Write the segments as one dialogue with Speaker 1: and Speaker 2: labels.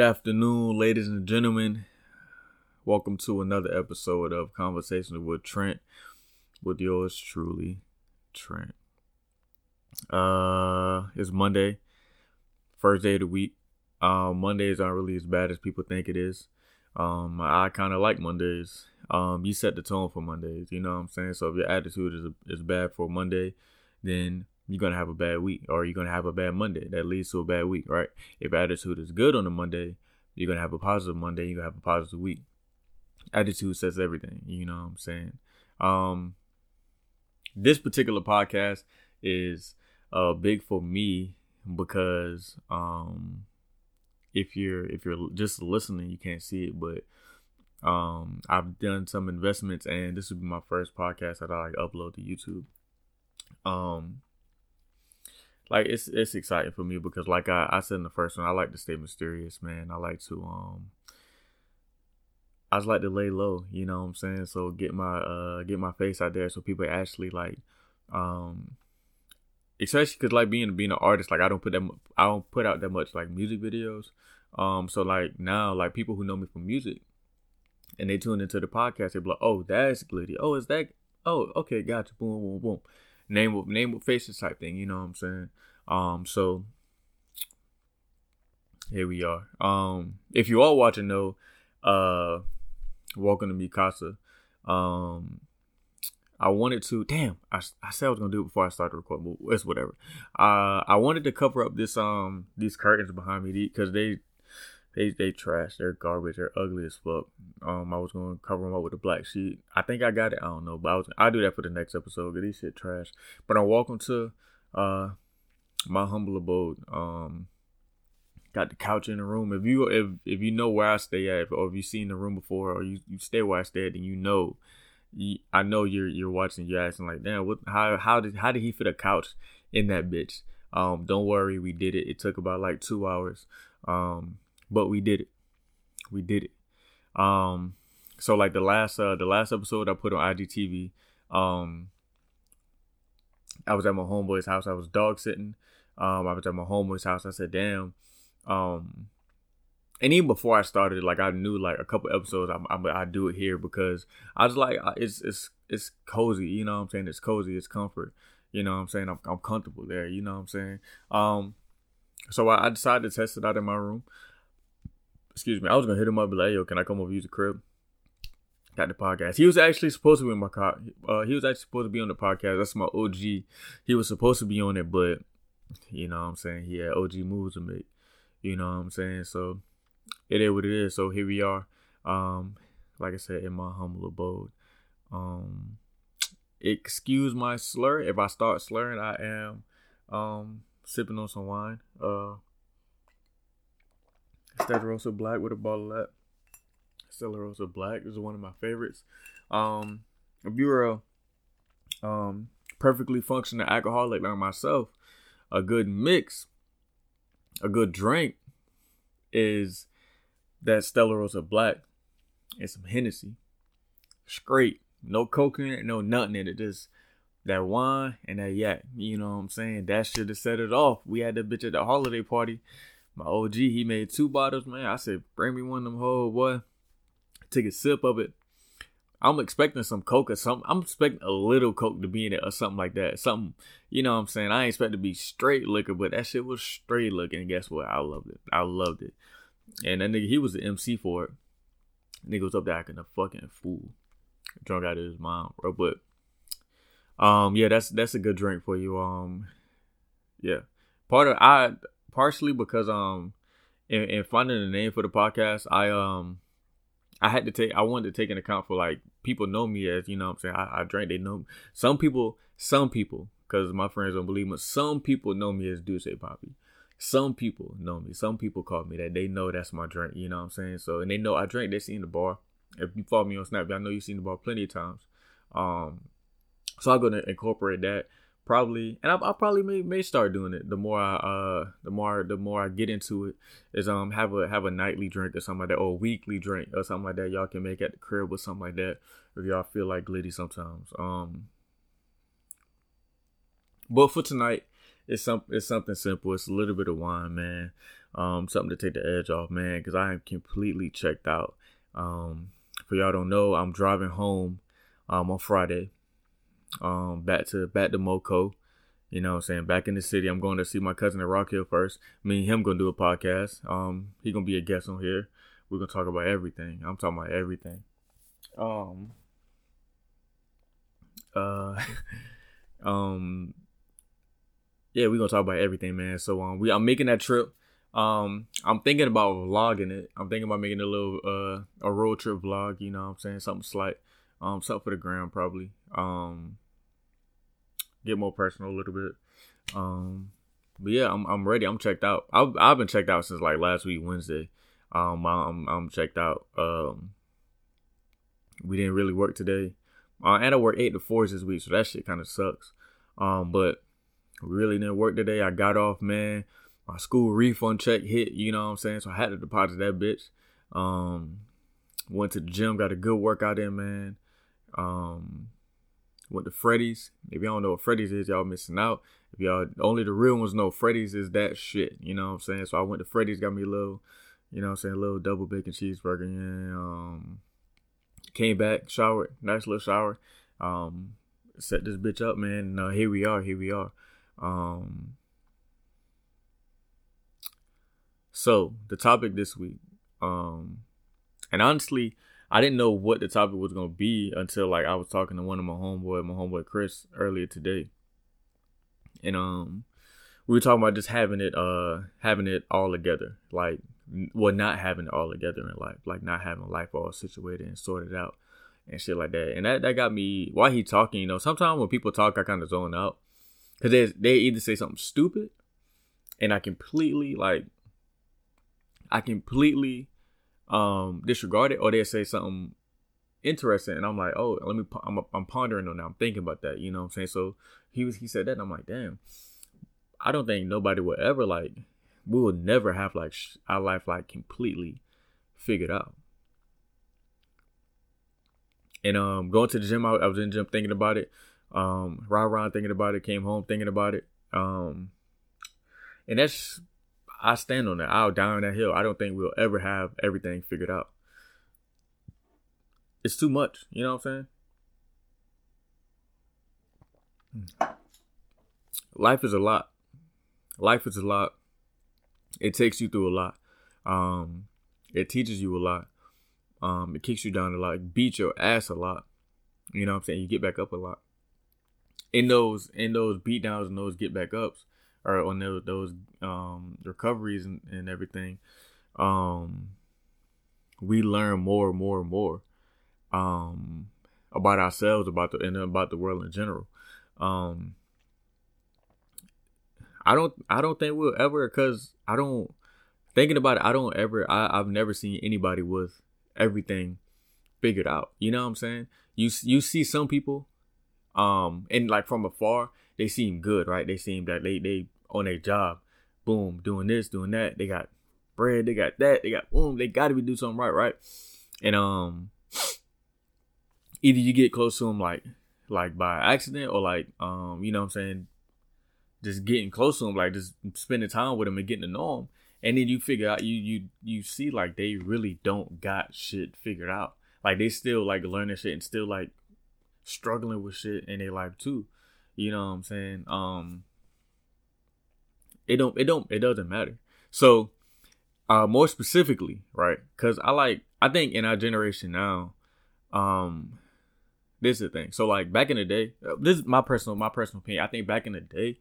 Speaker 1: Good afternoon, ladies and gentlemen. Welcome to another episode of Conversations with Trent, with yours truly, Trent. Uh, it's Monday, first day of the week. Um, Mondays aren't really as bad as people think it is. Um, I kind of like Mondays. Um, you set the tone for Mondays. You know what I'm saying? So if your attitude is is bad for Monday, then you're gonna have a bad week, or you're gonna have a bad Monday that leads to a bad week, right? If attitude is good on a Monday, you're gonna have a positive Monday. You're gonna have a positive week. Attitude says everything. You know what I'm saying? Um, this particular podcast is uh big for me because um if you're if you're just listening you can't see it but um i've done some investments and this will be my first podcast that i like upload to youtube um like it's it's exciting for me because like I, I said in the first one, I like to stay mysterious, man. I like to um I just like to lay low, you know what I'm saying? So get my uh get my face out there so people actually like um especially cuz like being being an artist, like I don't put that I don't put out that much like music videos. Um so like now like people who know me from music and they tune into the podcast, they be like, "Oh, that's Glitty. Oh, is that Oh, okay, gotcha. Boom, boom, boom." Name with name with faces type thing. You know what I'm saying? Um, so here we are. Um, if you are watching though, uh, welcome to Mikasa. Um, I wanted to. Damn, I, I said I was gonna do it before I started recording, but it's whatever. Uh, I wanted to cover up this um these curtains behind me because they they they trash. They're garbage. They're ugly as fuck. Um, I was gonna cover them up with a black sheet. I think I got it. I don't know, but I was I do that for the next episode. Get these shit trash. But I'm welcome to uh my humble abode. Um, got the couch in the room. If you if if you know where I stay at, or if you've seen the room before, or you, you stay where I stay at, then you know. You, I know you're you're watching. You're asking like, damn, what? How how did how did he fit a couch in that bitch? Um, don't worry, we did it. It took about like two hours. Um, but we did it. We did it. Um, so like the last uh the last episode I put on IGTV, um, I was at my homeboy's house. I was dog sitting. Um, I was at my homeboy's house. I said, "Damn." Um, and even before I started, like I knew like a couple episodes, I I, I do it here because I was like, it's it's it's cozy. You know what I'm saying? It's cozy. It's comfort. You know what I'm saying? I'm I'm comfortable there. You know what I'm saying? Um, so I, I decided to test it out in my room excuse me, I was gonna hit him up be like, yo, can I come over use the crib? Got the podcast. He was actually supposed to be in my car. Uh, he was actually supposed to be on the podcast. That's my OG. He was supposed to be on it, but you know what I'm saying? He had OG moves to make. You know what I'm saying? So it is what it is. So here we are. Um, like I said, in my humble abode. Um, excuse my slur. If I start slurring, I am um sipping on some wine. Uh Stella Rosa Black with a bottle of that. Stella Rosa Black is one of my favorites. Um, if you're a um, perfectly functioning alcoholic like myself, a good mix, a good drink is that Stella Rosa Black and some Hennessy. Straight. No coke in it, no nothing in it. Just that wine and that yak. You know what I'm saying? That should have set it off. We had that bitch at the holiday party my OG, he made two bottles, man. I said, bring me one of them whole boy. Take a sip of it. I'm expecting some coke or something. I'm expecting a little coke to be in it or something like that. Something, you know what I'm saying? I ain't expect to be straight liquor, but that shit was straight liquor. And guess what? I loved it. I loved it. And that nigga, he was the MC for it. Nigga was up there acting a fucking fool. Drunk out of his mind, bro. But um, yeah, that's that's a good drink for you. Um, yeah. Part of I partially because um in, in finding the name for the podcast, I um I had to take I wanted to take an account for like people know me as you know what I'm saying I, I drank they know some people some people because my friends don't believe me some people know me as Duce Poppy. Some people know me. Some people call me that. They know that's my drink you know what I'm saying? So and they know I drink they seen the bar. If you follow me on Snap I know you've seen the bar plenty of times. Um so I'm gonna incorporate that probably and I, I probably may, may start doing it. The more I uh the more the more I get into it is um have a have a nightly drink or something like that or a weekly drink or something like that y'all can make at the crib or something like that if y'all feel like glitty sometimes. Um but for tonight it's some it's something simple. It's a little bit of wine man. Um, something to take the edge off, man, because I am completely checked out. Um, for y'all don't know, I'm driving home um, on Friday, um, back to back to Moco. You know I'm saying? Back in the city. I'm going to see my cousin at Rock Hill first. Me and him gonna do a podcast. Um, he gonna be a guest on here. We're gonna talk about everything. I'm talking about everything. Um uh um yeah, we're gonna talk about everything, man. So um we I'm making that trip. Um I'm thinking about vlogging it. I'm thinking about making a little uh a road trip vlog, you know what I'm saying? Something slight. Um something for the ground probably. Um get more personal a little bit. Um, but yeah, I'm I'm ready. I'm checked out. I've I've been checked out since like last week Wednesday. Um, I'm I'm checked out. Um, we didn't really work today. Uh, and I work eight to fours this week, so that shit kind of sucks. Um, but really didn't work today. I got off, man. My school refund check hit, you know what I'm saying? So I had to deposit that bitch. Um, went to the gym, got a good workout in, man. Um, went to Freddy's. If y'all don't know what Freddy's is, y'all missing out. If y'all only the real ones know Freddy's is that shit. You know what I'm saying? So I went to Freddy's, got me a little, you know what I'm saying, a little double bacon cheeseburger. Yeah. Um came back, showered, nice little shower. Um set this bitch up, man. And, uh, here we are, here we are. Um so the topic this week, um and honestly, I didn't know what the topic was gonna be until like I was talking to one of my homeboy, my homeboy Chris, earlier today, and um, we were talking about just having it, uh, having it all together, like, well, not having it all together in life, like not having life all situated and sorted out, and shit like that, and that that got me. While he talking, you know, sometimes when people talk, I kind of zone out, cause they they either say something stupid, and I completely like, I completely um disregard it or they say something interesting and I'm like, oh, let me I'm I'm pondering on that. I'm thinking about that. You know what I'm saying? So he was he said that and I'm like, damn. I don't think nobody will ever like we will never have like sh- our life like completely figured out. And um going to the gym, I, I was in the gym thinking about it. Um, rah rah thinking about it. Came home thinking about it. Um, and that's I stand on that. I'll die on that hill. I don't think we'll ever have everything figured out. It's too much. You know what I'm saying? Life is a lot. Life is a lot. It takes you through a lot. Um, it teaches you a lot. Um, it kicks you down a lot. It beats your ass a lot. You know what I'm saying? You get back up a lot. In those in those beat downs and those get back ups, or on those, those um, recoveries and, and everything, um, we learn more and more and more um, about ourselves, about the and about the world in general. Um, I don't I don't think we'll ever because I don't thinking about it. I don't ever I, I've never seen anybody with everything figured out. You know what I'm saying? You you see some people, um, and like from afar, they seem good, right? They seem that they they on their job, boom, doing this, doing that. They got bread, they got that, they got boom. They got to be do something right, right? And um, either you get close to them like like by accident or like um, you know what I'm saying, just getting close to them, like just spending time with them and getting to know them. And then you figure out you you you see like they really don't got shit figured out. Like they still like learning shit and still like struggling with shit in their life too. You know what I'm saying? Um it don't it don't it doesn't matter. So uh more specifically, right? Cuz I like I think in our generation now um this is the thing. So like back in the day, uh, this is my personal my personal opinion. I think back in the day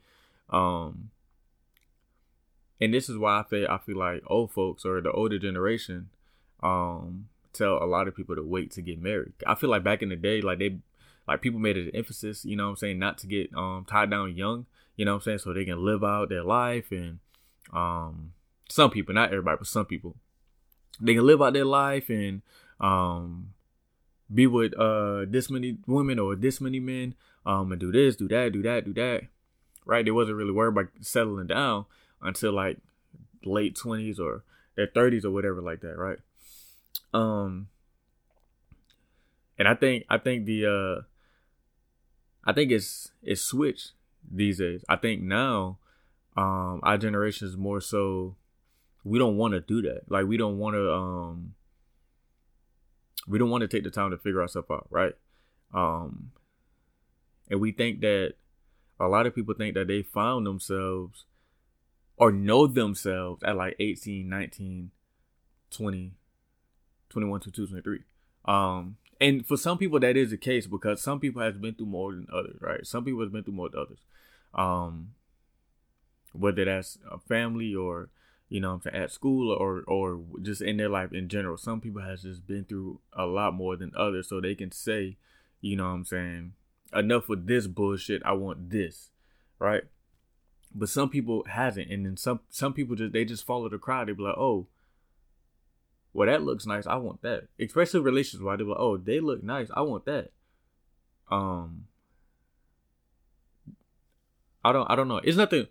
Speaker 1: um and this is why I feel I feel like old folks or the older generation um tell a lot of people to wait to get married. I feel like back in the day like they like people made it an emphasis, you know what I'm saying, not to get um tied down young, you know what I'm saying, so they can live out their life and um some people, not everybody, but some people. They can live out their life and um be with uh this many women or this many men, um and do this, do that, do that, do that. Right? They wasn't really worried about settling down until like late twenties or their thirties or whatever like that, right? Um and I think I think the uh I think it's it's switched these days. I think now um our generation is more so we don't want to do that. Like we don't want to um we don't want to take the time to figure ourselves out, right? Um and we think that a lot of people think that they found themselves or know themselves at like 18, 19, 20, 21, 22, 23. Um, and for some people that is the case because some people has been through more than others, right? Some people has been through more than others. Um, whether that's a family or you know at school or or just in their life in general. Some people has just been through a lot more than others, so they can say, you know what I'm saying, enough with this bullshit. I want this, right? But some people hasn't, and then some some people just they just follow the crowd. They be like, oh, well that looks nice. I want that. Especially relationships, why they be like, oh, they look nice. I want that. Um, I don't I don't know. It's nothing,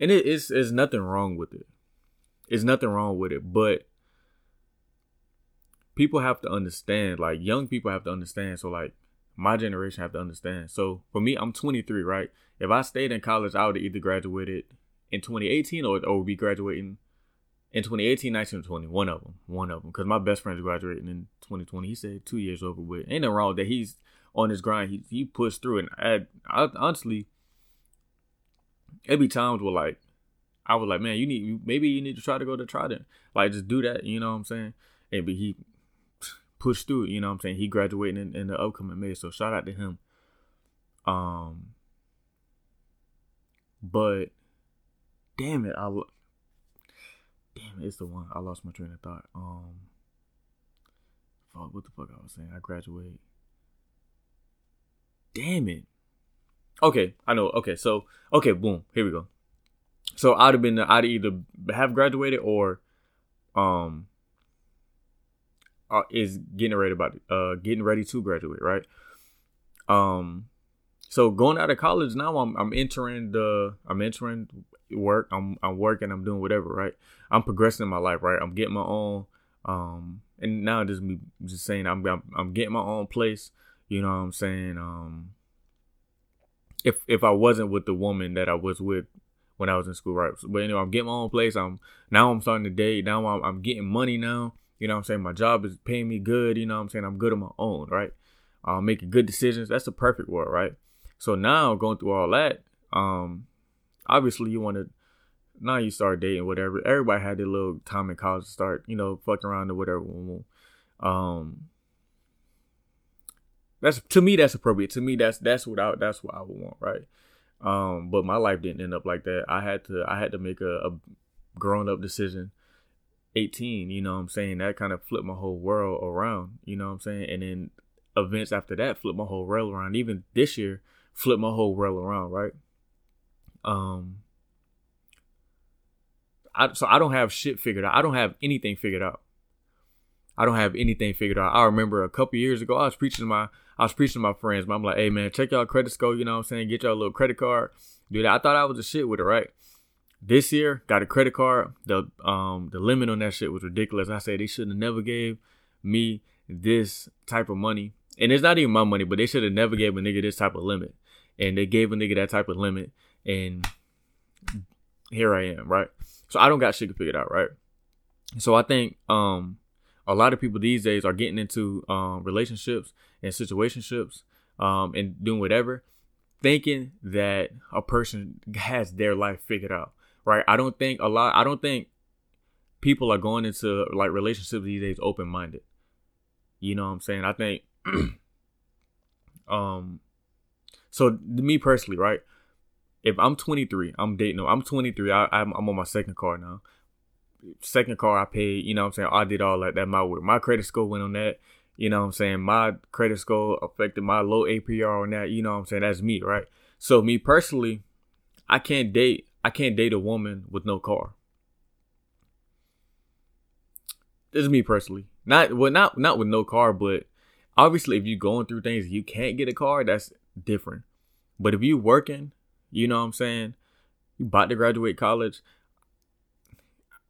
Speaker 1: and it is is nothing wrong with it. It's nothing wrong with it, but people have to understand. Like young people have to understand. So like my generation have to understand. So for me, I'm 23, right? If I stayed in college, I would have either graduated in 2018 or, or be graduating in 2018, 19, 20. One of them. One of them. Because my best friend's graduating in 2020. He said two years over with. Ain't nothing wrong with that. He's on his grind. He, he pushed through. And I, I, honestly, be times where like, I was like, man, you need, maybe you need to try to go to Trident. Like, just do that. You know what I'm saying? And but he pushed through. You know what I'm saying? He graduating in, in the upcoming May, so shout out to him. Um, but damn it, I it's the one I lost my train of thought. Um, fuck, what the fuck I was saying? I graduate. Damn it. Okay, I know. Okay, so okay, boom, here we go. So I'd have been I'd either have graduated or um uh, is getting ready about uh getting ready to graduate, right? Um, so going out of college now, I'm I'm entering the I'm entering work. I'm I'm working. I'm doing whatever, right? I'm progressing in my life, right? I'm getting my own. Um, and now just me just saying I'm, I'm I'm getting my own place. You know what I'm saying? Um, if if I wasn't with the woman that I was with when I was in school, right? But anyway, I'm getting my own place. I'm now I'm starting to date. Now I'm I'm getting money now. You know what I'm saying? My job is paying me good. You know what I'm saying? I'm good on my own, right? I'm making good decisions. That's the perfect world, right? So now going through all that, um, obviously you want to, now you start dating, whatever. Everybody had their little time in college to start, you know, fucking around or whatever. Um, that's to me that's appropriate. To me that's that's what I that's what I would want, right? Um, but my life didn't end up like that. I had to I had to make a, a grown up decision 18, you know what I'm saying? That kind of flipped my whole world around, you know what I'm saying? And then events after that flipped my whole world around. Even this year flipped my whole world around, right? Um I so I don't have shit figured out. I don't have anything figured out. I don't have anything figured out. I remember a couple years ago I was preaching to my I was preaching to my friends, but I'm like, hey man, check y'all credit score, you know what I'm saying? Get y'all a little credit card. Dude, I thought I was a shit with it, right? This year, got a credit card. The um the limit on that shit was ridiculous. I said they should have never gave me this type of money. And it's not even my money, but they should have never gave a nigga this type of limit. And they gave a nigga that type of limit. And here I am, right? So I don't got shit figured out, right? So I think um a lot of people these days are getting into um relationships and situationships um and doing whatever, thinking that a person has their life figured out right? I don't think a lot. I don't think people are going into like relationships these days open minded. You know what I'm saying? I think, um, so me personally, right? If I'm 23, I'm dating. I'm 23. I, I'm, I'm on my second car now. Second car I paid. You know what I'm saying? I did all that. That my. My credit score went on that. You know what I'm saying? My credit score affected my low APR on that. You know what I'm saying? That's me, right? So me personally, I can't date I can't date a woman with no car. This is me personally. Not well, not not with no car, but obviously if you're going through things you can't get a car, that's different. But if you working, you know what I'm saying, you about to graduate college,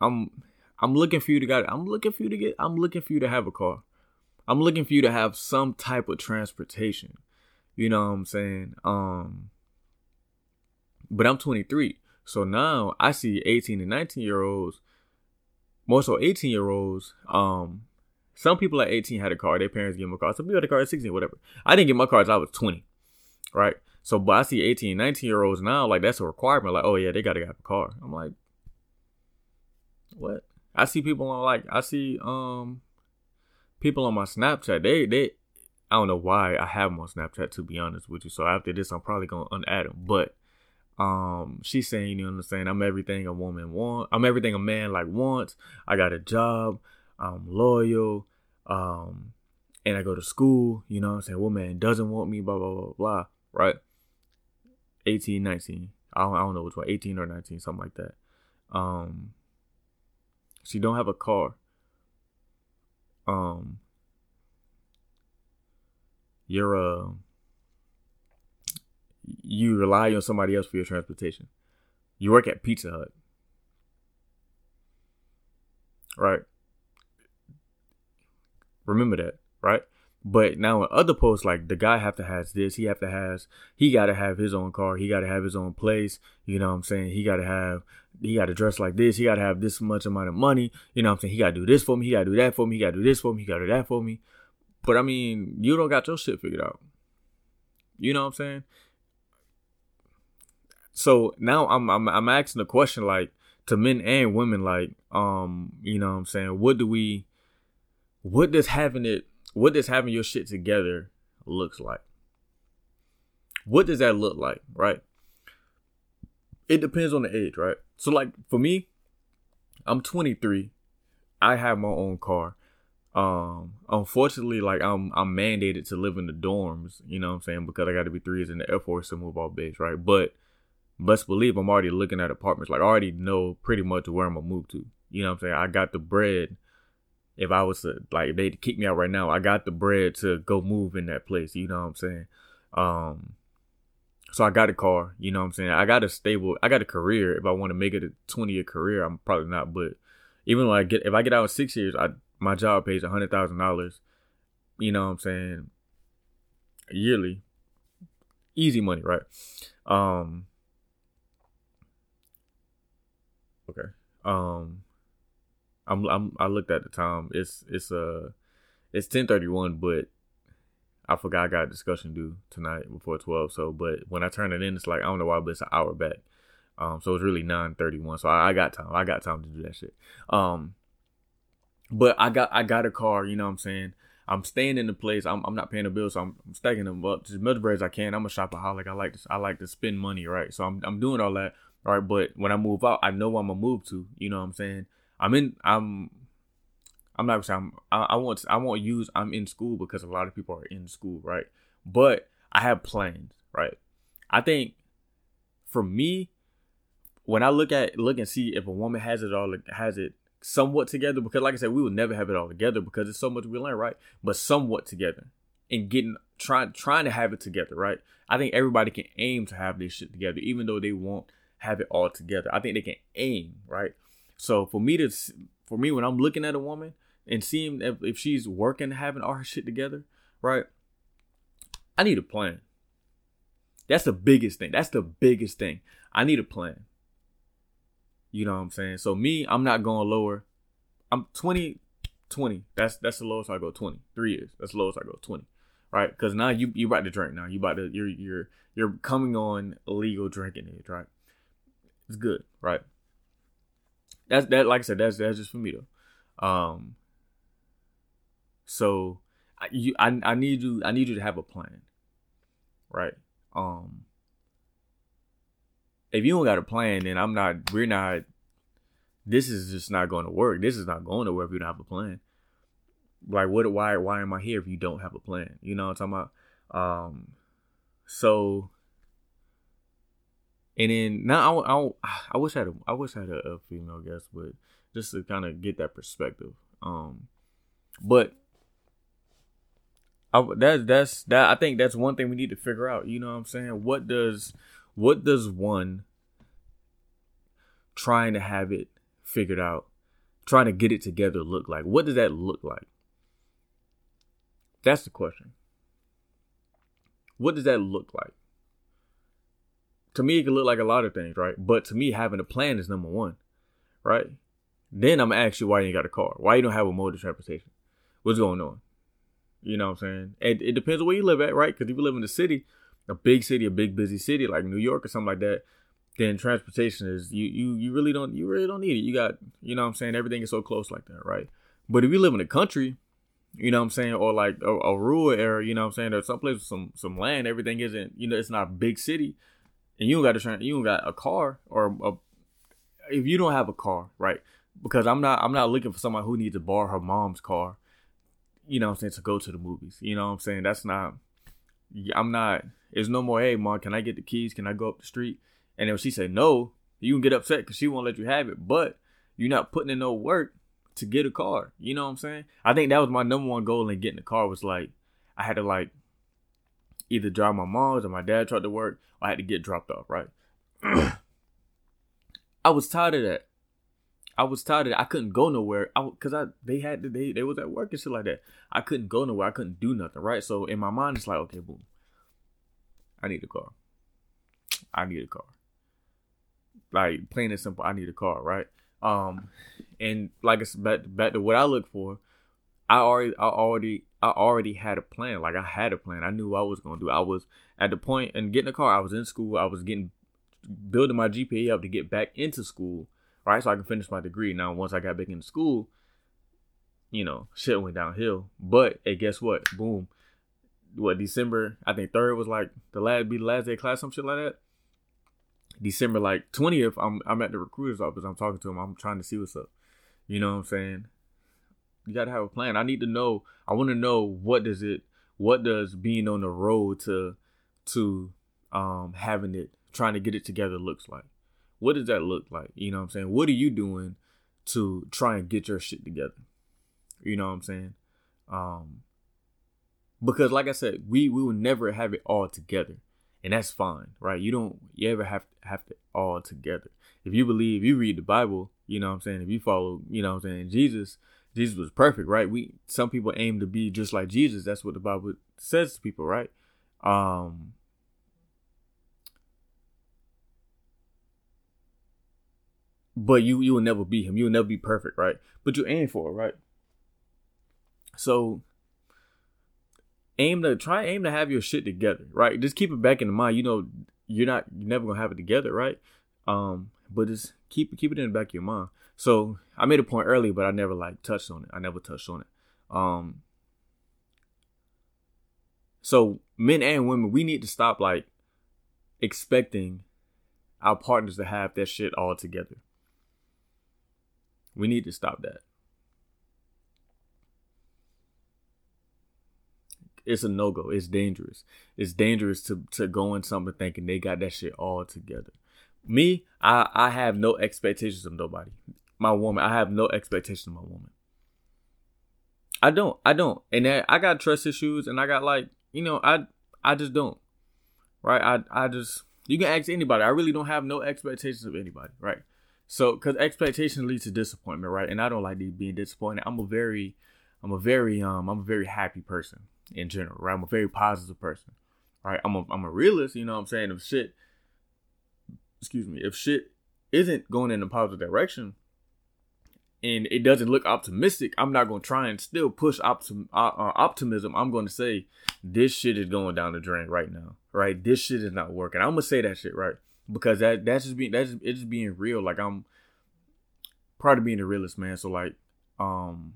Speaker 1: I'm I'm looking for you to get I'm looking for you to get I'm looking for you to have a car. I'm looking for you to have some type of transportation. You know what I'm saying? Um but I'm 23. So now I see 18 and 19 year olds more so 18 year olds, um, some people at 18 had a car. Their parents gave them a car. Some people had a car at 16, whatever. I didn't get my car until I was 20, right? So, but I see 18, 19 year olds now, like that's a requirement. Like, oh yeah, they gotta have a car. I'm like, what? I see people on like I see um people on my Snapchat. They they I don't know why I have them on Snapchat to be honest with you. So after this, I'm probably gonna unadd them. But um, she's saying, you understand, I'm saying? I'm everything a woman want. I'm everything a man like wants. I got a job. I'm loyal. Um, and I go to school. You know, what I'm saying, woman doesn't want me. Blah blah blah blah. Right. 18, 19. I don't, I don't know which one. 18 or 19, something like that. Um, she don't have a car. Um, you're uh, you rely on somebody else for your transportation. You work at Pizza Hut. Right? Remember that, right? But now in other posts, like the guy have to has this, he have to has, he gotta have his own car, he gotta have his own place. You know what I'm saying? He gotta have, he gotta dress like this, he gotta have this much amount of money. You know what I'm saying? He gotta do this for me, he gotta do that for me, he gotta do this for me, he gotta do that for me. But I mean, you don't got your shit figured out. You know what I'm saying? So now I'm I'm I'm asking the question like to men and women like um you know what I'm saying what do we what does having it what does having your shit together looks like? What does that look like, right? It depends on the age, right? So like for me, I'm 23. I have my own car. Um, unfortunately, like I'm I'm mandated to live in the dorms, you know what I'm saying, because I got to be three years in the Air Force to move off base, right? But best believe I'm already looking at apartments. Like I already know pretty much where I'm gonna move to. You know what I'm saying? I got the bread. If I was to like they kick me out right now, I got the bread to go move in that place. You know what I'm saying? Um, so I got a car. You know what I'm saying? I got a stable. I got a career. If I want to make it a 20 year career, I'm probably not. But even when I get, if I get out in six years, I my job pays a hundred thousand dollars. You know what I'm saying? Yearly, easy money, right? Um. Okay. Um. I'm, I'm I looked at the time. It's it's uh it's ten thirty one, but I forgot I got a discussion due tonight before twelve. So, but when I turn it in, it's like I don't know why, but it's an hour back. Um, so it's really nine thirty one. So I, I, got time. I got time to do that shit. Um, but I got I got a car, you know what I'm saying? I'm staying in the place. I'm, I'm not paying the bills, so I'm, I'm stacking them up as much bread as I can. I'm a shopaholic. I like to I like to spend money, right? So I'm I'm doing all that, right? But when I move out, I know I'm gonna move to. You know what I'm saying? I'm in. I'm. I'm not saying I'm, I, I want. I use. I'm in school because a lot of people are in school, right? But I have plans, right? I think for me, when I look at look and see if a woman has it all has it somewhat together because like I said, we will never have it all together because it's so much we learn, right? But somewhat together and getting trying trying to have it together, right? I think everybody can aim to have this shit together, even though they won't have it all together. I think they can aim, right? So for me to for me when I'm looking at a woman and seeing if, if she's working having all her shit together, right? I need a plan. That's the biggest thing. That's the biggest thing. I need a plan. You know what I'm saying? So me, I'm not going lower. I'm 20, 20. That's that's the lowest I go. 20. Three years. That's the lowest I go. 20. Right? Because now you you about to drink. Now you about to you're you're you're coming on legal drinking age. Right? It's good. Right? That's that. Like I said, that's that's just for me though. Um. So, I, you I I need you I need you to have a plan. Right? Um if you don't got a plan, then I'm not. We're not. This is just not going to work. This is not going to work if you don't have a plan. Like what? Why? Why am I here if you don't have a plan? You know what I'm talking about? Um. So. And then now I, I, I wish I had a, I wish I had a, a female guest, but just to kind of get that perspective. Um, but I, that's that's that I think that's one thing we need to figure out. You know what I'm saying? What does what does one trying to have it figured out, trying to get it together look like? What does that look like? That's the question. What does that look like? To me, it can look like a lot of things, right? But to me, having a plan is number one, right? Then I'm gonna ask you why you ain't got a car. Why you don't have a mode of transportation? What's going on? You know what I'm saying? It, it depends on where you live at, right? Because if you live in the city, a big city, a big busy city like New York or something like that, then transportation is you you you really don't you really don't need it. You got you know what I'm saying everything is so close like that, right? But if you live in the country, you know what I'm saying, or like a, a rural area, you know what I'm saying, or someplace with some some land, everything isn't you know it's not a big city, and you don't got to try you don't got a car or a, if you don't have a car, right? Because I'm not I'm not looking for someone who needs to borrow her mom's car, you know what I'm saying, to go to the movies. You know what I'm saying? That's not I'm not it's no more, hey mom, can I get the keys? Can I go up the street? And if she say no, you can get upset because she won't let you have it. But you're not putting in no work to get a car. You know what I'm saying? I think that was my number one goal in getting a car was like I had to like either drive my mom's or my dad tried to work or I had to get dropped off, right? I was tired of that. I was tired of that. I couldn't go nowhere. I cause I they had to, they they was at work and shit like that. I couldn't go nowhere. I couldn't do nothing, right? So in my mind it's like, okay, boom. I need a car. I need a car like plain and simple. I need a car, right? Um, and like it's back back to what I look for. I already, I already, I already had a plan. Like I had a plan. I knew I was gonna do. I was at the point and getting a car. I was in school. I was getting building my GPA up to get back into school, right? So I can finish my degree. Now, once I got back into school, you know, shit went downhill. But hey, guess what? Boom. What December? I think third was like the last be the last day of class, some shit like that. December like 20th, I'm I'm at the recruiter's office. I'm talking to him. I'm trying to see what's up. You know what I'm saying? You gotta have a plan. I need to know. I want to know what does it, what does being on the road to, to, um, having it, trying to get it together looks like. What does that look like? You know what I'm saying? What are you doing to try and get your shit together? You know what I'm saying? Um, because like I said, we we will never have it all together and that's fine, right? You don't you ever have to have it all together. If you believe, you read the Bible, you know what I'm saying. If you follow, you know what I'm saying, Jesus, Jesus was perfect, right? We some people aim to be just like Jesus. That's what the Bible says to people, right? Um But you you will never be him. You will never be perfect, right? But you aim for it, right? So aim to try aim to have your shit together, right? Just keep it back in the mind. You know, you're not you're never gonna have it together, right? Um, but just keep keep it in the back of your mind. So I made a point earlier, but I never like touched on it. I never touched on it. Um, so men and women, we need to stop like expecting our partners to have that shit all together. We need to stop that. it's a no go. It's dangerous. It's dangerous to to go in something thinking they got that shit all together. Me, I I have no expectations of nobody. My woman, I have no expectations of my woman. I don't. I don't. And I got trust issues, and I got like you know I I just don't. Right. I I just you can ask anybody. I really don't have no expectations of anybody. Right. So because expectation leads to disappointment. Right. And I don't like being disappointed. I'm a very I'm a very um I'm a very happy person in general, right? I'm a very positive person. Right? I'm a I'm a realist, you know what I'm saying? If shit excuse me, if shit isn't going in a positive direction and it doesn't look optimistic, I'm not going to try and still push optim- uh, uh, optimism. I'm going to say this shit is going down the drain right now, right? This shit is not working. I'm going to say that shit, right? Because that that's just being that's it's just being real. Like I'm part of being a realist, man. So like um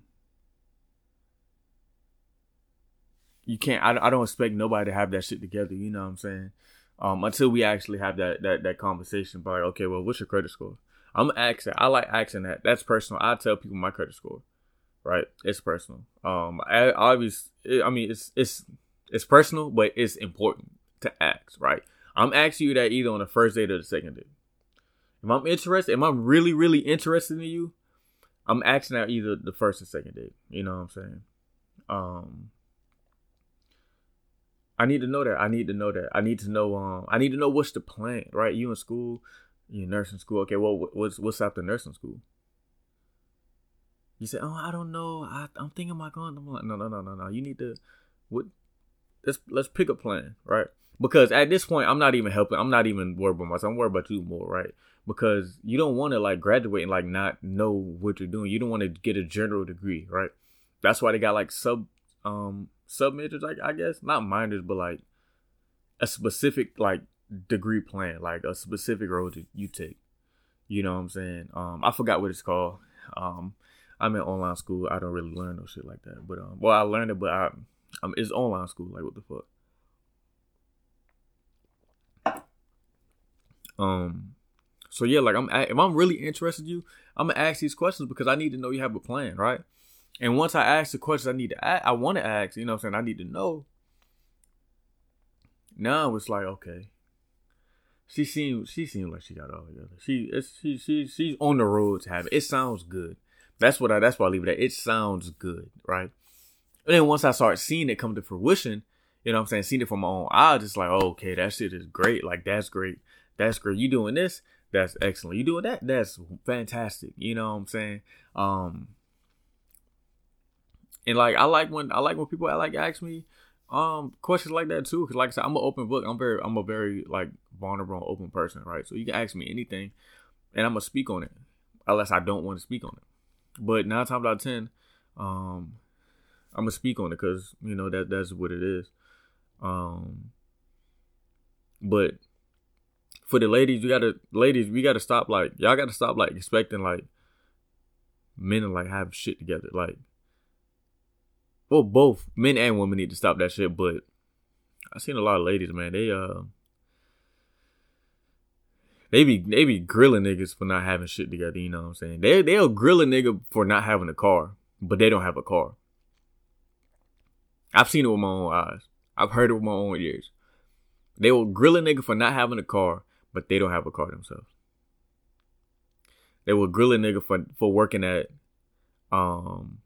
Speaker 1: you can't. I, I don't expect nobody to have that shit together. You know what I'm saying? Um, until we actually have that that that conversation. Like, okay, well, what's your credit score? I'm asking. I like asking that. That's personal. I tell people my credit score. Right? It's personal. Um, I I mean, it's it's it's personal, but it's important to ask. Right? I'm asking you that either on the first date or the second date. If I'm interested, if I'm really really interested in you, I'm asking out either the first or second date. You know what I'm saying? Um, I need to know that. I need to know that. I need to know. Um, I need to know what's the plan, right? You in school, you nursing school. Okay, well, what's what's after nursing school? You say, oh, I don't know. I, I'm thinking about going. I'm like, no, no, no, no, no. You need to. What? let's let's pick a plan, right? Because at this point, I'm not even helping. I'm not even worried about myself. I'm worried about you more, right? Because you don't want to like graduate and like not know what you're doing. You don't want to get a general degree, right? That's why they got like sub um sub majors, like I guess not minors, but like a specific like degree plan, like a specific road that you take. You know what I'm saying? Um, I forgot what it's called. Um, I'm in online school. I don't really learn no shit like that. But um, well, I learned it, but I, um, it's online school. Like what the fuck? Um, so yeah, like I'm if I'm really interested in you, I'm gonna ask these questions because I need to know you have a plan, right? And once I ask the questions I need to ask, I want to ask, you know what I'm saying? I need to know. Now it's like, okay. She seemed she seemed like she got all together. She it's she she she's on the road to have it. It sounds good. That's what I that's why I leave it at. It sounds good, right? And then once I start seeing it come to fruition, you know what I'm saying, seeing it from my own eyes, just like, oh, okay, that shit is great. Like that's great. That's great. You doing this? That's excellent. You doing that? That's fantastic. You know what I'm saying? Um and like I like when I like when people like ask me um questions like that too. Cause like I said, I'm an open book. I'm very I'm a very like vulnerable and open person, right? So you can ask me anything, and I'm gonna speak on it, unless I don't want to speak on it. But nine times out of ten, um, I'm gonna speak on it because you know that that's what it is. Um, but for the ladies, you gotta ladies, we gotta stop like y'all gotta stop like expecting like men to like have shit together. Like well, both men and women need to stop that shit. But I seen a lot of ladies, man. They uh, they be they be grilling niggas for not having shit together. You know what I'm saying? They they'll grill a nigga for not having a car, but they don't have a car. I've seen it with my own eyes. I've heard it with my own ears. They will grill a nigga for not having a car, but they don't have a car themselves. They will grill a nigga for for working at um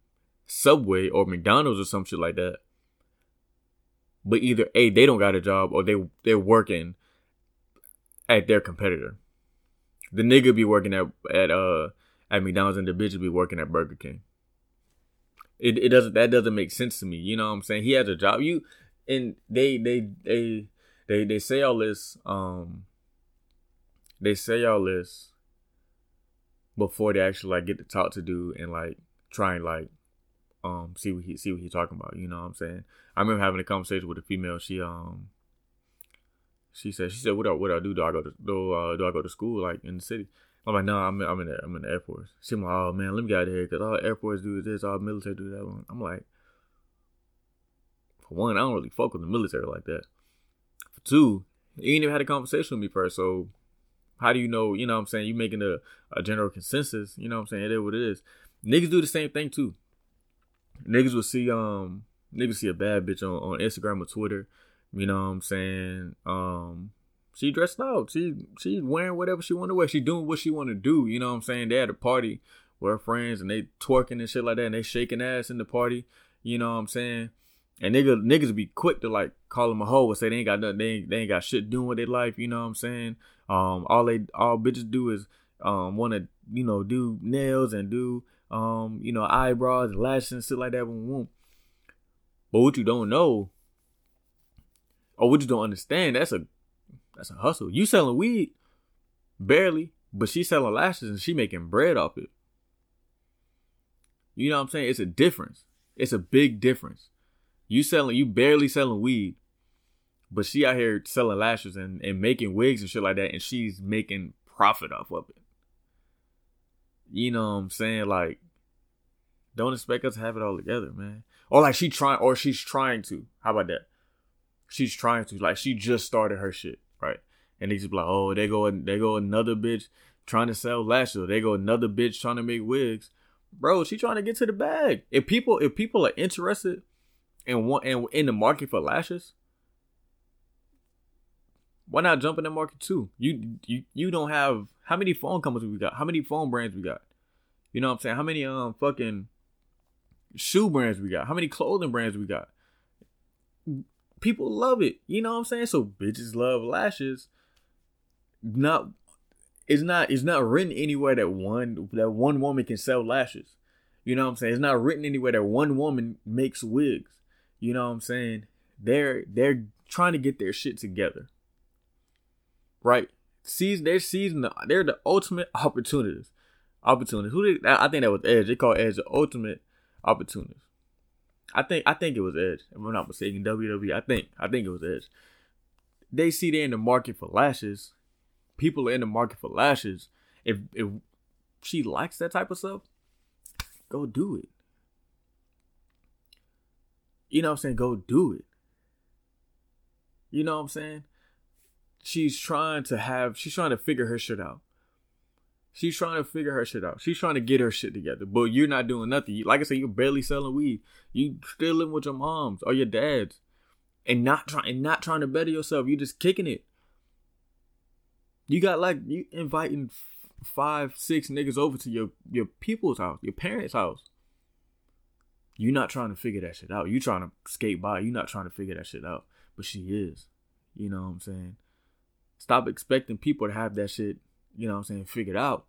Speaker 1: Subway or McDonald's or some shit like that. But either A, they don't got a job or they they're working at their competitor. The nigga be working at at uh at McDonald's and the bitch be working at Burger King. It it doesn't that doesn't make sense to me. You know what I'm saying? He has a job. You and they they they they they say all this um they say all this before they actually like get to talk to dude and like try and like um see what he see what he's talking about. You know what I'm saying? I remember having a conversation with a female. She um she said she said what I what I do? Do I go to do, uh, do I go to school like in the city? I'm like, no, I'm I'm in the, I'm in the Air Force. She's like, oh man, let me get out of here because all Air Force do this, all military do that. One. I'm like, for one, I don't really fuck with the military like that. For two, you ain't even had a conversation with me first, so how do you know? You know what I'm saying? You making a, a general consensus. You know what I'm saying? It is what it is. Niggas do the same thing too niggas will see um niggas see a bad bitch on, on Instagram or Twitter. You know what I'm saying? Um she dressed out. She she's wearing whatever she want to wear. She doing what she want to do. You know what I'm saying? They at a party with her friends and they twerking and shit like that and they shaking ass in the party. You know what I'm saying? And niggas niggas be quick to like call them a hoe and say they ain't got nothing, they ain't, they ain't got shit doing with their life, you know what I'm saying? Um all they all bitches do is um wanna, you know, do nails and do um, you know, eyebrows, and lashes, and shit like that. But what you don't know, or what you don't understand, that's a that's a hustle. You selling weed, barely, but she selling lashes and she making bread off it. You know what I'm saying? It's a difference. It's a big difference. You selling, you barely selling weed, but she out here selling lashes and, and making wigs and shit like that, and she's making profit off of it. You know what I'm saying? Like, don't expect us to have it all together, man. Or like she trying, or she's trying to. How about that? She's trying to. Like she just started her shit, right? And they just like, oh, they go, they go another bitch trying to sell lashes. They go another bitch trying to make wigs. Bro, she trying to get to the bag. If people, if people are interested and want and in the market for lashes, why not jump in the market too? You you you don't have how many phone companies we got? How many phone brands we got? You know what I'm saying? How many um fucking shoe brands we got? How many clothing brands we got? People love it. You know what I'm saying? So bitches love lashes. Not it's not it's not written anywhere that one that one woman can sell lashes. You know what I'm saying? It's not written anywhere that one woman makes wigs. You know what I'm saying? they're they're trying to get their shit together. Right? Season they're season they're the ultimate opportunists. Opportunists. Who they, I think that was Edge. They call Edge the ultimate opportunist. I think I think it was Edge. If I'm not mistaken, WWE. I think I think it was Edge. They see they're in the market for lashes. People are in the market for lashes. If if she likes that type of stuff, go do it. You know what I'm saying? Go do it. You know what I'm saying? She's trying to have, she's trying to figure her shit out. She's trying to figure her shit out. She's trying to get her shit together. But you're not doing nothing. Like I said, you're barely selling weed. You still living with your moms or your dads. And not trying and not trying to better yourself. You're just kicking it. You got like you inviting five, six niggas over to your your people's house, your parents' house. You're not trying to figure that shit out. You're trying to skate by. You're not trying to figure that shit out. But she is. You know what I'm saying? Stop expecting people to have that shit, you know what I'm saying, figured out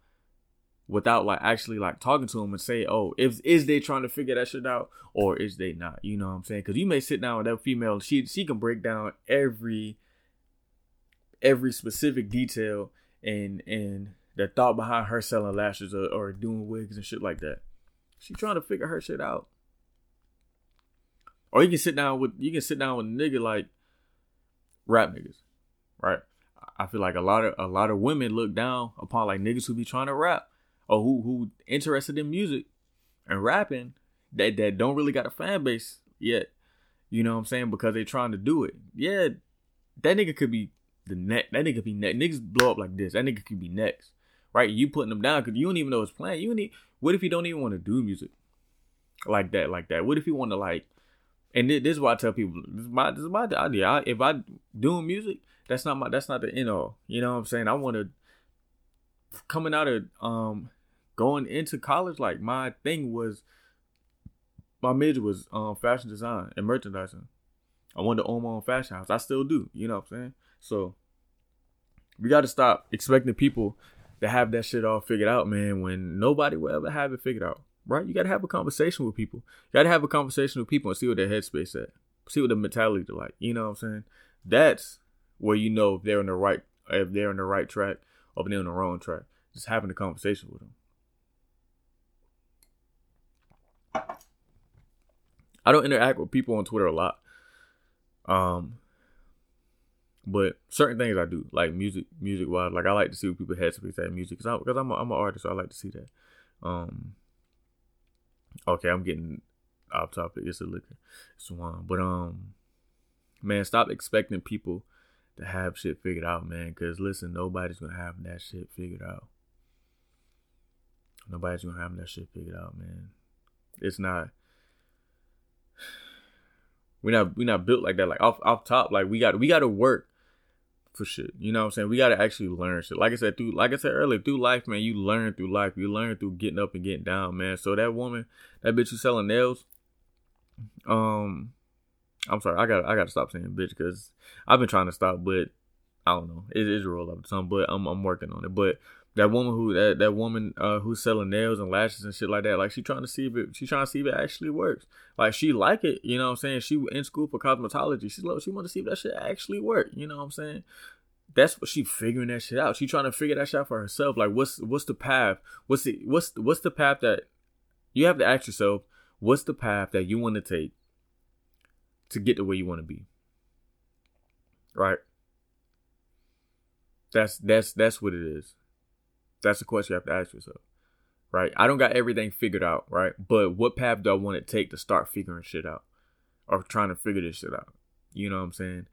Speaker 1: without like actually like talking to them and say, oh, if is they trying to figure that shit out or is they not? You know what I'm saying? Because you may sit down with that female, she she can break down every every specific detail and and the thought behind her selling lashes or, or doing wigs and shit like that. She trying to figure her shit out. Or you can sit down with you can sit down with a nigga like rap niggas, right? I feel like a lot of a lot of women look down upon like niggas who be trying to rap or who who interested in music and rapping that that don't really got a fan base yet. You know what I'm saying? Because they trying to do it. Yeah, that nigga could be the next. That nigga could be next. Niggas blow up like this. That nigga could be next. Right? You putting them down because you don't even know it's playing. You need. What if you don't even want to do music like that? Like that? What if you want to like and this is why I tell people this is my this is my idea. I, if I doing music, that's not my that's not the end all. You know what I'm saying? I want to coming out of um going into college. Like my thing was my major was um fashion design and merchandising. I wanted to own my own fashion house. I still do. You know what I'm saying? So we got to stop expecting people to have that shit all figured out, man. When nobody will ever have it figured out right? You got to have a conversation with people. You got to have a conversation with people and see what their headspace at. See what the mentality like. You know what I'm saying? That's where you know if they're in the right, if they're on the right track, or if they're on the wrong track. Just having a conversation with them. I don't interact with people on Twitter a lot. Um, but certain things I do, like music, music wise, like I like to see what people have headspace at music, because because I'm a, I'm an artist, so I like to see that. Um, Okay, I'm getting off topic. It's a liquor. It's one. But um man, stop expecting people to have shit figured out, man. Cause listen, nobody's gonna have that shit figured out. Nobody's gonna have that shit figured out, man. It's not we're not we're not built like that. Like off off top, like we got we gotta work for shit. You know what I'm saying? We gotta actually learn shit. Like I said, through like I said earlier, through life, man, you learn through life. You learn through getting up and getting down, man. So that woman, that bitch who's selling nails, um, I'm sorry, I got I gotta stop saying bitch because I've been trying to stop, but I don't know. It is a roll up some, but I'm I'm working on it. But that woman who that, that woman uh who's selling nails and lashes and shit like that, like she trying to see if it she trying to see if it actually works. Like she like it, you know what I'm saying? She in school for cosmetology. She's like she want to see if that shit actually work, you know what I'm saying? That's what she figuring that shit out. She trying to figure that shit out for herself. Like what's what's the path? What's the what's what's the path that you have to ask yourself, what's the path that you want to take to get to where you want to be? Right? That's that's that's what it is. That's the question you have to ask yourself. Right? I don't got everything figured out, right? But what path do I want to take to start figuring shit out? Or trying to figure this shit out? You know what I'm saying?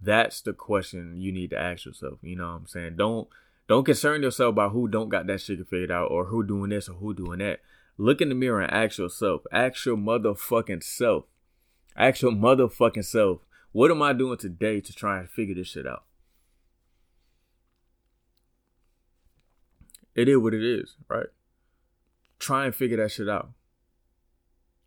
Speaker 1: That's the question you need to ask yourself. You know what I'm saying? Don't don't concern yourself about who don't got that shit figured out or who doing this or who doing that. Look in the mirror and ask yourself. Ask your motherfucking self. Your motherfucking self. What am I doing today to try and figure this shit out? it is what it is, right? Try and figure that shit out.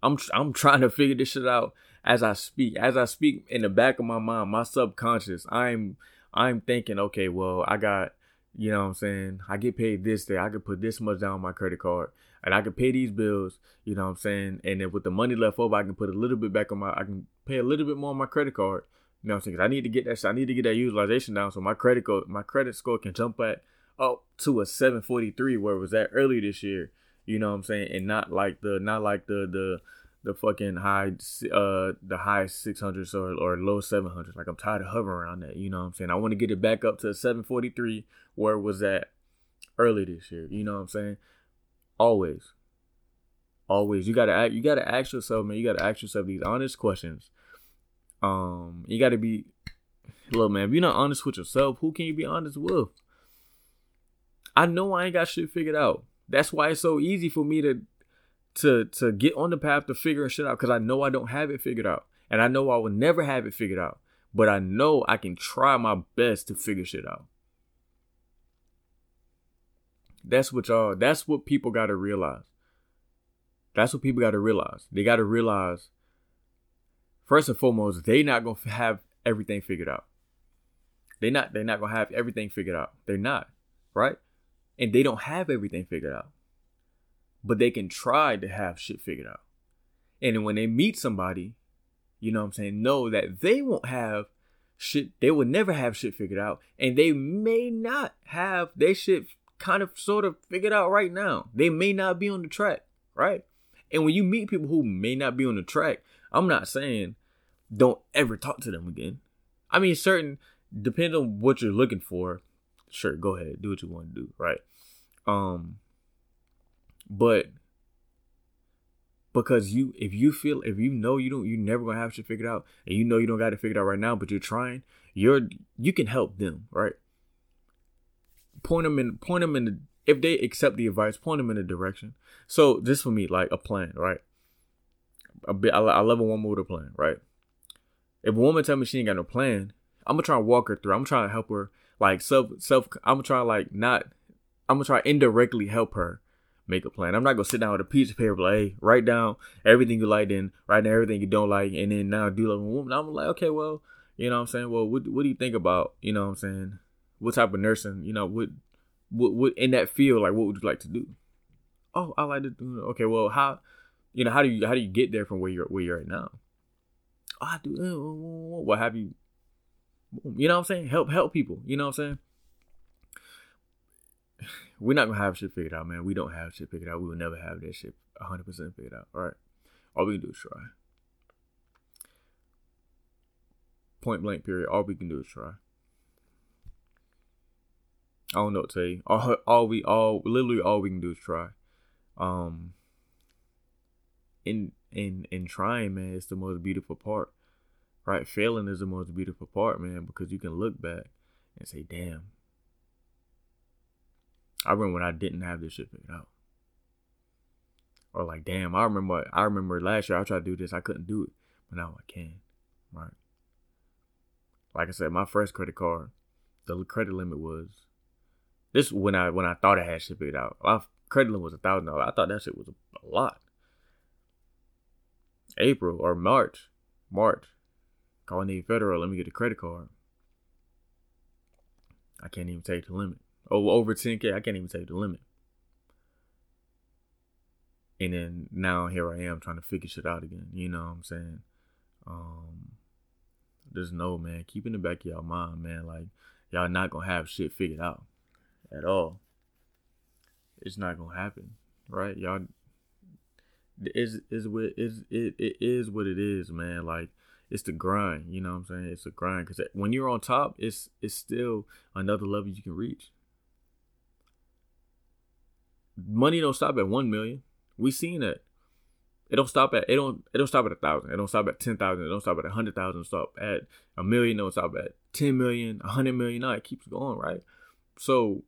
Speaker 1: I'm I'm trying to figure this shit out as I speak. As I speak in the back of my mind, my subconscious, I'm I'm thinking, okay, well, I got, you know what I'm saying? I get paid this day. I could put this much down on my credit card and I can pay these bills, you know what I'm saying? And then with the money left over, I can put a little bit back on my I can pay a little bit more on my credit card. You know what I'm saying? I need to get that. I need to get that utilization down so my credit go, my credit score can jump back up to a 743 where it was at early this year. You know what I'm saying? And not like the not like the the the fucking high uh the high 600s or, or low 700s. Like I'm tired of hovering around that. You know what I'm saying? I want to get it back up to 743 where it was at early this year. You know what I'm saying? Always, always. You gotta act. You gotta ask yourself, man. You gotta ask yourself these honest questions. Um, you gotta be, look, man. If you're not honest with yourself, who can you be honest with? I know I ain't got shit figured out. That's why it's so easy for me to to to get on the path to figuring shit out because I know I don't have it figured out. And I know I will never have it figured out. But I know I can try my best to figure shit out. That's what y'all that's what people gotta realize. That's what people gotta realize. They gotta realize first and foremost, they not gonna have everything figured out. They not they're not gonna have everything figured out. They're not, right? And they don't have everything figured out but they can try to have shit figured out. And when they meet somebody, you know what I'm saying, know that they won't have shit, they will never have shit figured out. And they may not have their shit kind of sort of figured out right now. They may not be on the track, right? And when you meet people who may not be on the track, I'm not saying don't ever talk to them again. I mean, certain depends on what you're looking for. Sure, go ahead, do what you want to do, right? Um, but because you if you feel if you know you don't you never gonna have shit figured out and you know you don't got to figure it out right now, but you're trying, you're you can help them, right? Point them in point them in the if they accept the advice, point them in the direction. So this for me, like a plan, right? A bit I, I love a woman with a plan, right? If a woman tell me she ain't got no plan, I'm gonna try and walk her through. I'm trying to help her, like self self. I'm gonna try like not. I'm gonna try indirectly help her make a plan. I'm not gonna sit down with a piece of paper, like, hey, write down everything you like, then write down everything you don't like, and then now do like a woman. I'm like, okay, well, you know what I'm saying? Well, what what do you think about, you know what I'm saying? What type of nursing, you know, what what what in that field, like what would you like to do? Oh, I like to do okay, well, how you know, how do you how do you get there from where you're where you're at now? Oh, I do uh, what have you you know what I'm saying? Help help people, you know what I'm saying? We're not gonna have shit figured out, man. We don't have shit figured out. We will never have that shit 100 percent figured out. All right, all we can do is try. Point blank. Period. All we can do is try. I don't know what to say. All, all we all literally all we can do is try. Um. In in in trying, man, it's the most beautiful part. Right, failing is the most beautiful part, man, because you can look back and say, "Damn, I remember when I didn't have this shit figured out. Or like, damn, I remember I remember last year I tried to do this, I couldn't do it. But now I can. Right. Like I said, my first credit card, the credit limit was this when I when I thought I had shit figured out. My credit limit was a thousand dollars. I thought that shit was a, a lot. April or March. March. Calling the federal, let me get a credit card. I can't even take the limit. Oh, over 10K, I can't even take the limit. And then now here I am trying to figure shit out again. You know what I'm saying? Um, just know, man, keep in the back of y'all mind, man. Like, y'all not gonna have shit figured out at all. It's not gonna happen, right? Y'all is is what is it, it is what it is, man. Like it's the grind, you know what I'm saying? It's a grind because when you're on top, it's it's still another level you can reach money don't stop at one million. We seen that. It don't stop at it don't it don't stop at a thousand. It don't stop at ten thousand. It don't stop at a hundred thousand. Stop at a million. Don't stop at ten million, a hundred million. No, it keeps going, right? So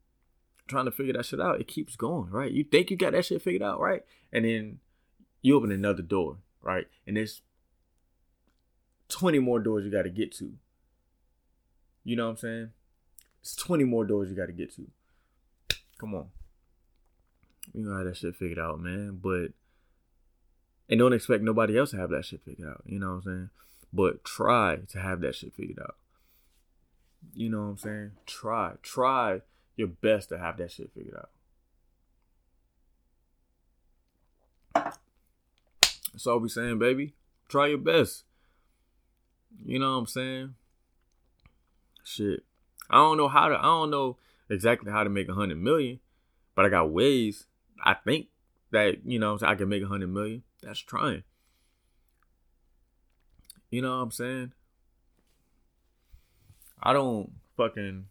Speaker 1: trying to figure that shit out, it keeps going, right? You think you got that shit figured out, right? And then you open another door, right? And there's 20 more doors you got to get to. You know what I'm saying? It's 20 more doors you got to get to. Come on you know how that shit figured out, man. But and don't expect nobody else to have that shit figured out. You know what I'm saying? But try to have that shit figured out. You know what I'm saying? Try, try your best to have that shit figured out. That's all we saying, baby. Try your best. You know what I'm saying? Shit. I don't know how to I don't know exactly how to make a hundred million, but I got ways. I think that, you know, I can make a hundred million. That's trying. You know what I'm saying? I don't fucking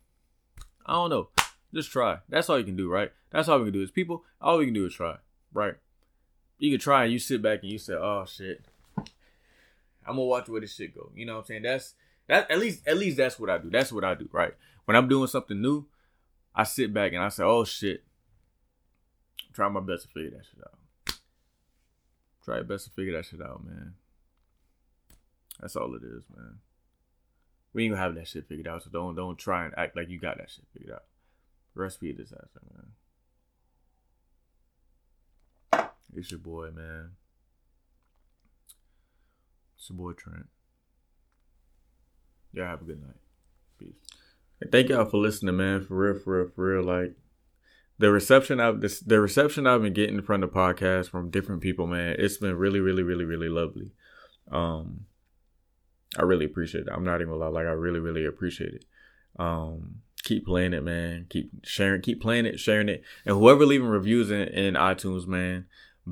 Speaker 1: I don't know. Just try. That's all you can do, right? That's all we can do is people, all we can do is try, right? You can try and you sit back and you say, Oh shit. I'm gonna watch where this shit go. You know what I'm saying? That's that at least at least that's what I do. That's what I do, right? When I'm doing something new, I sit back and I say, "Oh shit." Try my best to figure that shit out. Try your best to figure that shit out, man. That's all it is, man. We ain't gonna have that shit figured out, so don't don't try and act like you got that shit figured out. Recipe of disaster, man. It's your boy, man. It's your boy Trent. Y'all have a good night. Peace. Thank y'all for listening, man. For real, for real, for real. Like the reception I've this, the reception I've been getting from the podcast from different people, man. It's been really, really, really, really lovely. Um, I really appreciate it. I'm not even gonna lie, like I really, really appreciate it. Um, keep playing it, man. Keep sharing, keep playing it, sharing it, and whoever leaving reviews in, in iTunes, man.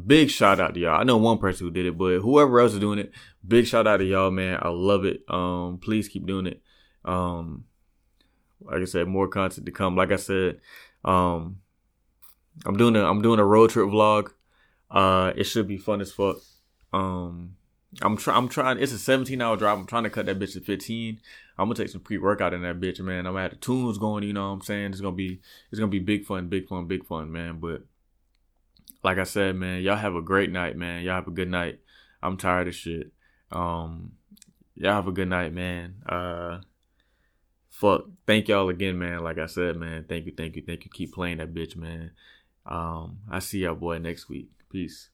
Speaker 1: Big shout out to y'all. I know one person who did it, but whoever else is doing it, big shout out to y'all, man. I love it. Um, please keep doing it. Um, like I said, more content to come. Like I said, um, I'm doing a I'm doing a road trip vlog. Uh, it should be fun as fuck. Um, I'm trying. I'm trying. It's a 17 hour drive. I'm trying to cut that bitch to 15. I'm gonna take some pre workout in that bitch, man. I'm gonna have the tunes going. You know what I'm saying? It's gonna be it's gonna be big fun, big fun, big fun, man. But like I said, man, y'all have a great night, man. Y'all have a good night. I'm tired of shit. Um, y'all have a good night, man. Uh, fuck. Thank y'all again, man. Like I said, man. Thank you, thank you, thank you. Keep playing that bitch, man. Um, I see y'all boy next week. Peace.